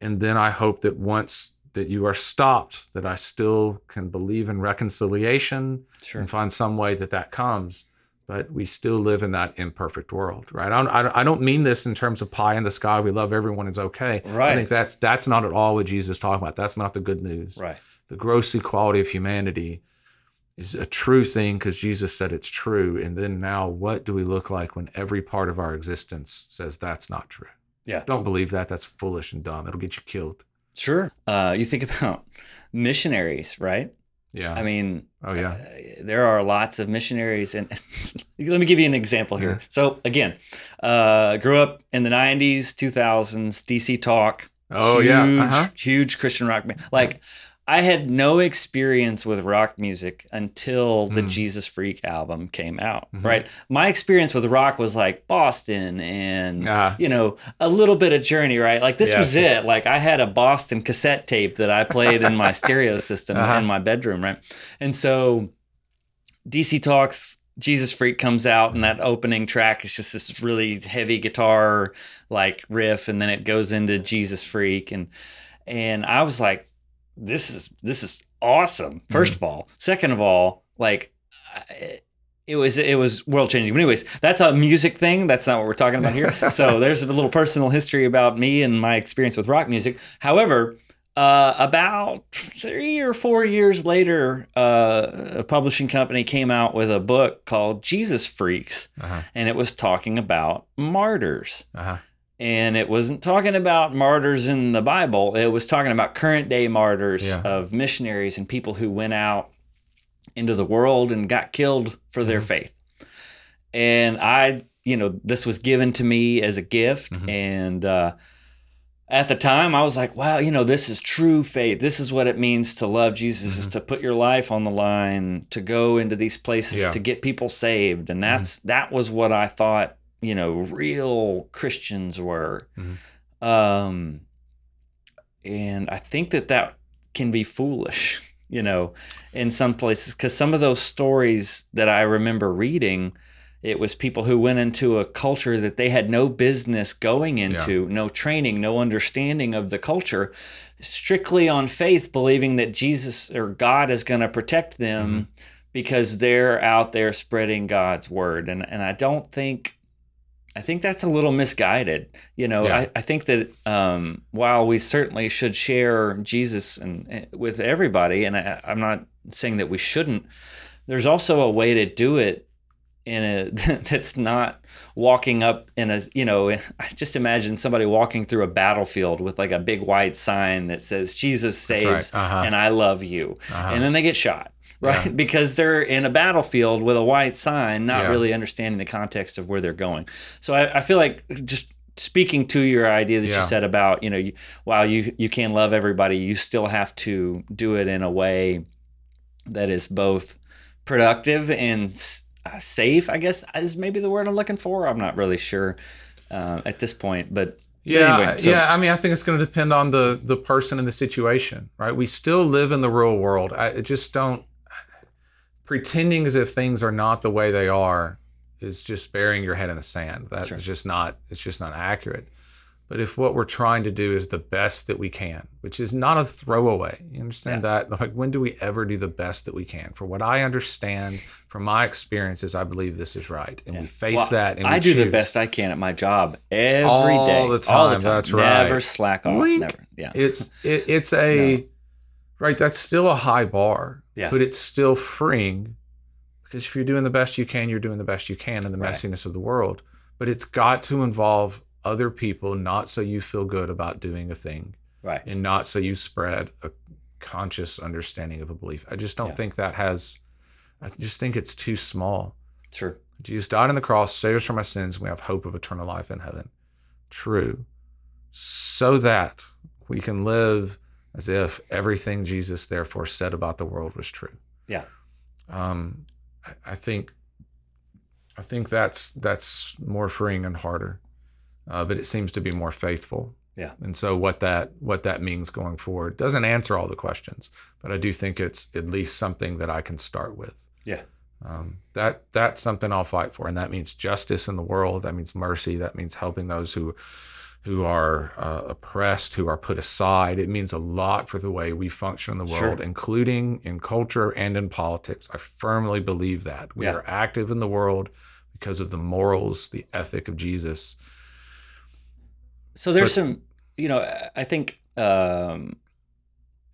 And then I hope that once that you are stopped, that I still can believe in reconciliation Sure. and find some way that that comes. But we still live in that imperfect world, right? I don't, I don't- mean this in terms of pie in the sky. We love everyone; it's okay. I think that's that's not at all what Jesus is talking about. That's not the good news. Right. The gross equality of humanity is a true thing because Jesus said it's true. And then now, what do we look like when every part of our existence says that's not true? Yeah. Don't believe that. That's foolish and dumb. It'll get you killed. Sure. Uh, you think about missionaries, right? Yeah. I mean, oh yeah. uh, there are lots of missionaries, and let me give you an example here. So again, uh, grew up in the '90s, 2000s, DC Talk. Oh huge, yeah. Uh-huh. huge Christian rock band. Like, I had no experience with rock music until the Mm. Jesus Freak album came out. Mhm. Right, my experience with rock was like Boston and Ah, you know, a little bit of Journey, right? Like this Yeah. was it. Like I had a Boston cassette tape that I played in my stereo system Uh-huh. in my bedroom, right? And so DC Talks Jesus Freak comes out and that opening track is just this really heavy guitar like riff and then it goes into Jesus Freak and and I was like this is this is awesome. 1st of all, second of all, like it was it was world changing. But anyways, that's a music thing. That's not what we're talking about here. so there's a little personal history about me and my experience with rock music. However, uh, about three or four years later, uh, a publishing company came out with a book called Jesus Freaks, uh-huh. and it was talking about martyrs. Uh-huh. And it wasn't talking about martyrs in the Bible. It was talking about current day martyrs Yeah. of missionaries and people who went out into the world and got killed for their Mhm. faith. And I, you know, this was given to me as a gift. Mhm. And uh, at the time, I was like, wow, you know, this is true faith. This is what it means to love Jesus, is Mhm. to put your life on the line, to go into these places Yeah. to get people saved. And that's that was what I thought, you know, real Christians were. Mhm. Um, and I think that that can be foolish, you know, in some places because some of those stories that I remember reading, it was people who went into a culture that they had no business going into, no training, no understanding of the culture, strictly on faith, believing that Jesus or God is going to protect them because they're out there spreading God's word. And and I don't think I think that's a little misguided. You know, Yeah. I, I think that um, while we certainly should share Jesus and, and with everybody, and I, I'm not saying that we shouldn't, there's also a way to do it in a that's not walking up in a you know I just imagine somebody walking through a battlefield with like a big white sign that says Jesus saves right. Uh-huh. and I love you Uh-huh. and then they get shot right Yeah. because they're in a battlefield with a white sign not Yeah. really understanding the context of where they're going so I, I feel like just speaking to your idea that Yeah. you said about you know you, while you you can love everybody you still have to do it in a way that is both productive and uh, safe i guess is maybe the word i'm looking for i'm not really sure uh, at this point but Yeah, anyway, so- yeah. I mean, I think it's going to depend on the the person and the situation, right? We still live in the real world. I I just don't pretending as if things are not the way they are is just burying your head in the sand. That's Sure. just not. It's just not accurate. But if what we're trying to do is the best that we can, which is not a throwaway, you understand that? Like, when do we ever do the best that we can? For what I understand from my experiences, I believe this is right, and we face Well, that. And I do the best I can at my job every All day, the time, that's right. Never slack off. Wink. Never. Yeah. it's it, it's a right that's still a high bar Yeah. but it's still freeing because if you're doing the best you can you're doing the best you can in the Right. messiness of the world but it's got to involve other people not so you feel good about doing a thing Right. and not so you spread a conscious understanding of a belief i just don't Yeah. think that has i just think it's too small Sure. Jesus died on the cross, saved us from our sins, and we have hope of eternal life in heaven. True. So that we can live as if everything Jesus therefore said about the world was true. Yeah. Um, I, I think I think that's that's more freeing and harder. Uh, but it seems to be more faithful. Yeah. And so what that what that means going forward doesn't answer all the questions, but I do think it's at least something that I can start with. Yeah. Um, that that's something I'll fight for, and that means justice in the world. That means mercy. That means helping those who who are uh, oppressed, who are put aside. It means a lot for the way we function in the world, Sure. including in culture and in politics. I firmly believe that we Yeah. are active in the world because of the morals, the ethic of Jesus. So there's But- some, you know, I- think um,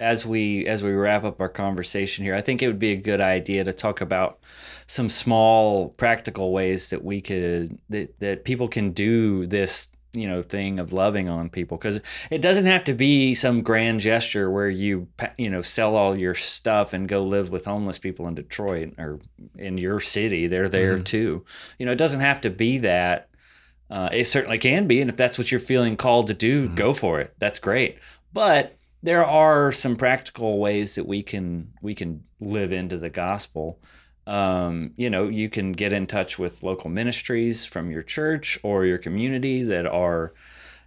as we as we wrap up our conversation here, I think it would be a good idea to talk about some small practical ways that we could that that people can do this you know thing of loving on people because it doesn't have to be some grand gesture where you you know sell all your stuff and go live with homeless people in Detroit or in your city they're there Mhm. too you know it doesn't have to be that uh, it certainly can be, and if that's what you're feeling called to do, Mhm. go for it. That's great. But there are some practical ways that we can we can live into the gospel. Um, you know, you can get in touch with local ministries from your church or your community that are,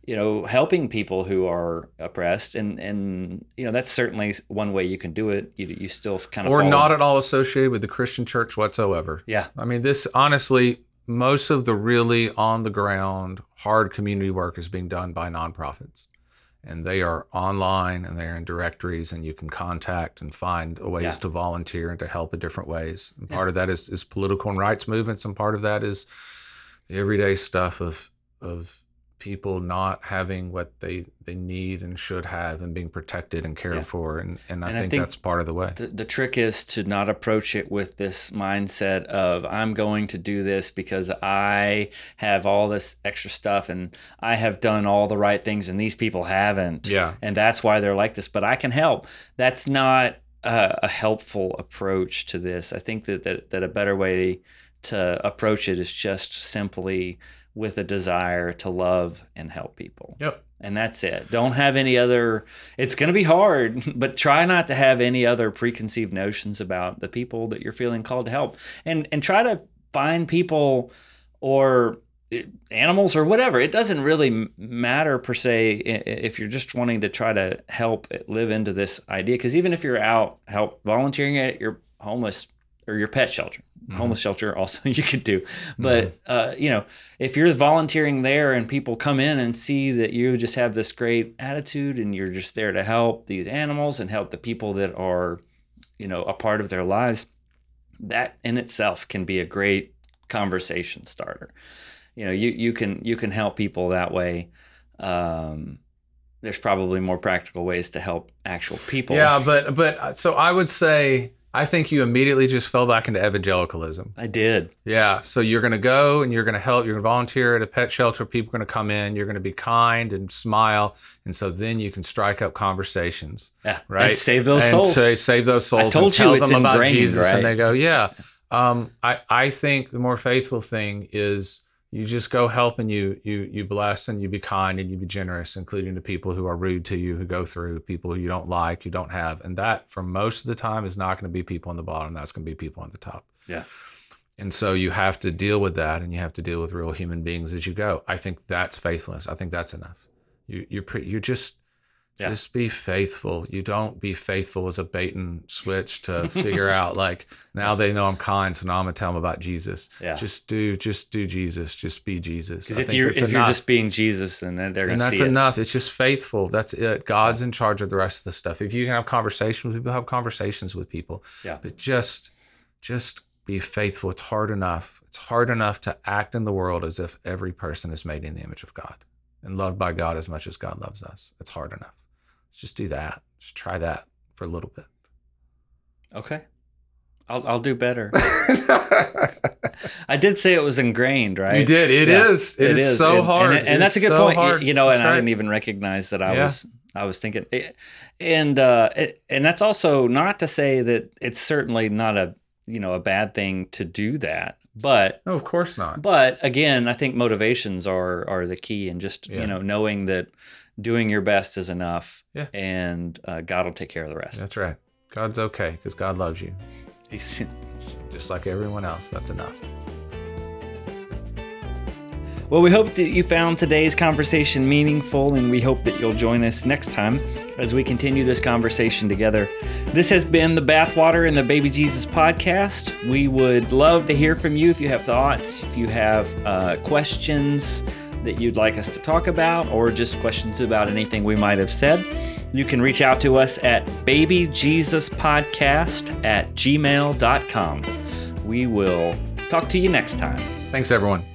you know, helping people who are oppressed, and and you know that's certainly one way you can do it. You you still kind of or follow- not at all associated with the Christian church whatsoever. Yeah, I mean, this honestly, most of the really on the ground hard community work is being done by nonprofits. And they are online and they're in directories, and you can contact and find ways Yeah. to volunteer and to help in different ways. And Yeah. part of that is, is political and rights movements, and part of that is the everyday stuff of of people not having what they they need and should have and being protected and cared Yeah. for. And, and I, And I think, think that's part of the way. the, the trick is to not approach it with this mindset of i'm going to do this because i have all this extra stuff and i have done all the right things and these people haven't Yeah. and that's why they're like this but i can help that's not a, a helpful approach to this i think that, that that a better way to approach it is just simply with a desire to love and help people Yep. and that's it. Don't have any other. It's going to be hard, but try not to have any other preconceived notions about the people that you're feeling called to help, and and try to find people or eh, animals or whatever. It doesn't really matter per se if you're just wanting to try to help live into this idea. Because even if you're out help volunteering at your homeless or your pet shelter, Mhm. homeless shelter also you could do, but uh, you know if you're volunteering there and people come in and see that you just have this great attitude and you're just there to help these animals and help the people that are you know a part of their lives that in itself can be a great conversation starter. You know you you can you can help people that way. Um, there's probably more practical ways to help actual people. Yeah, but but uh, so I would say I think you immediately just fell back into evangelicalism. i did Yeah, so you're going to go and you're going to help. You're going to volunteer at a pet shelter. People are going to come in. You're going to be kind and smile, and so then you can strike up conversations, yeah Right. and save those and souls say save those souls. told and you tell it's them about Jesus, right? and they go, yeah. Um, I I think the more faithful thing is you just go help and you you you bless and you be kind and you be generous, including the people who are rude to you, who go through people who you don't like, you don't have, and that for most of the time is not going to be people on the bottom. That's going to be people on the top. Yeah. And so you have to deal with that, and you have to deal with real human beings as you go. I think that's faithfulness. I think that's enough. You you're pre- you're just Yeah. just be faithful. You don't be faithful as a bait and switch to figure out like now they know I'm kind, so now I'm gonna tell them about Jesus. Yeah. Just do just do Jesus. Just be Jesus. because if you're if you're just being jesus and then they're and that's see it enough. It's just faithful. That's it. God's in charge of the rest of the stuff. If you can have conversations with people, have conversations with people. Yeah. But just just be faithful. It's hard enough. It's hard enough to act in the world as if every person is made in the image of God and loved by God as much as God loves us. It's hard enough. Let's just do that. Just try that for a little bit. okay I'll, I'll do better i did say it was ingrained right You did. It Yeah, is. it is, so and, hard. and, and It that's a good so point hard. you know That's and i didn't even recognize that i Yeah. was i was thinking and uh and that's also not to say that it's certainly not a you know a bad thing to do that but No, of course not. but again i think motivations are are the key and just Yeah. you know knowing that doing your best is enough Yeah. and uh, god will take care of the rest That's right. God's okay because God loves you He's- just like everyone else. That's enough. Well, we hope that you found today's conversation meaningful, and we hope that you'll join us next time as we continue this conversation together. This has been the Bathwater and the Baby Jesus podcast. We would love to hear from you if you have thoughts, if you have uh, questions that you'd like us to talk about, or just questions about anything we might have said. You can reach out to us at babyjesuspodcast at gmail.com. We will talk to you next time. Thanks, everyone.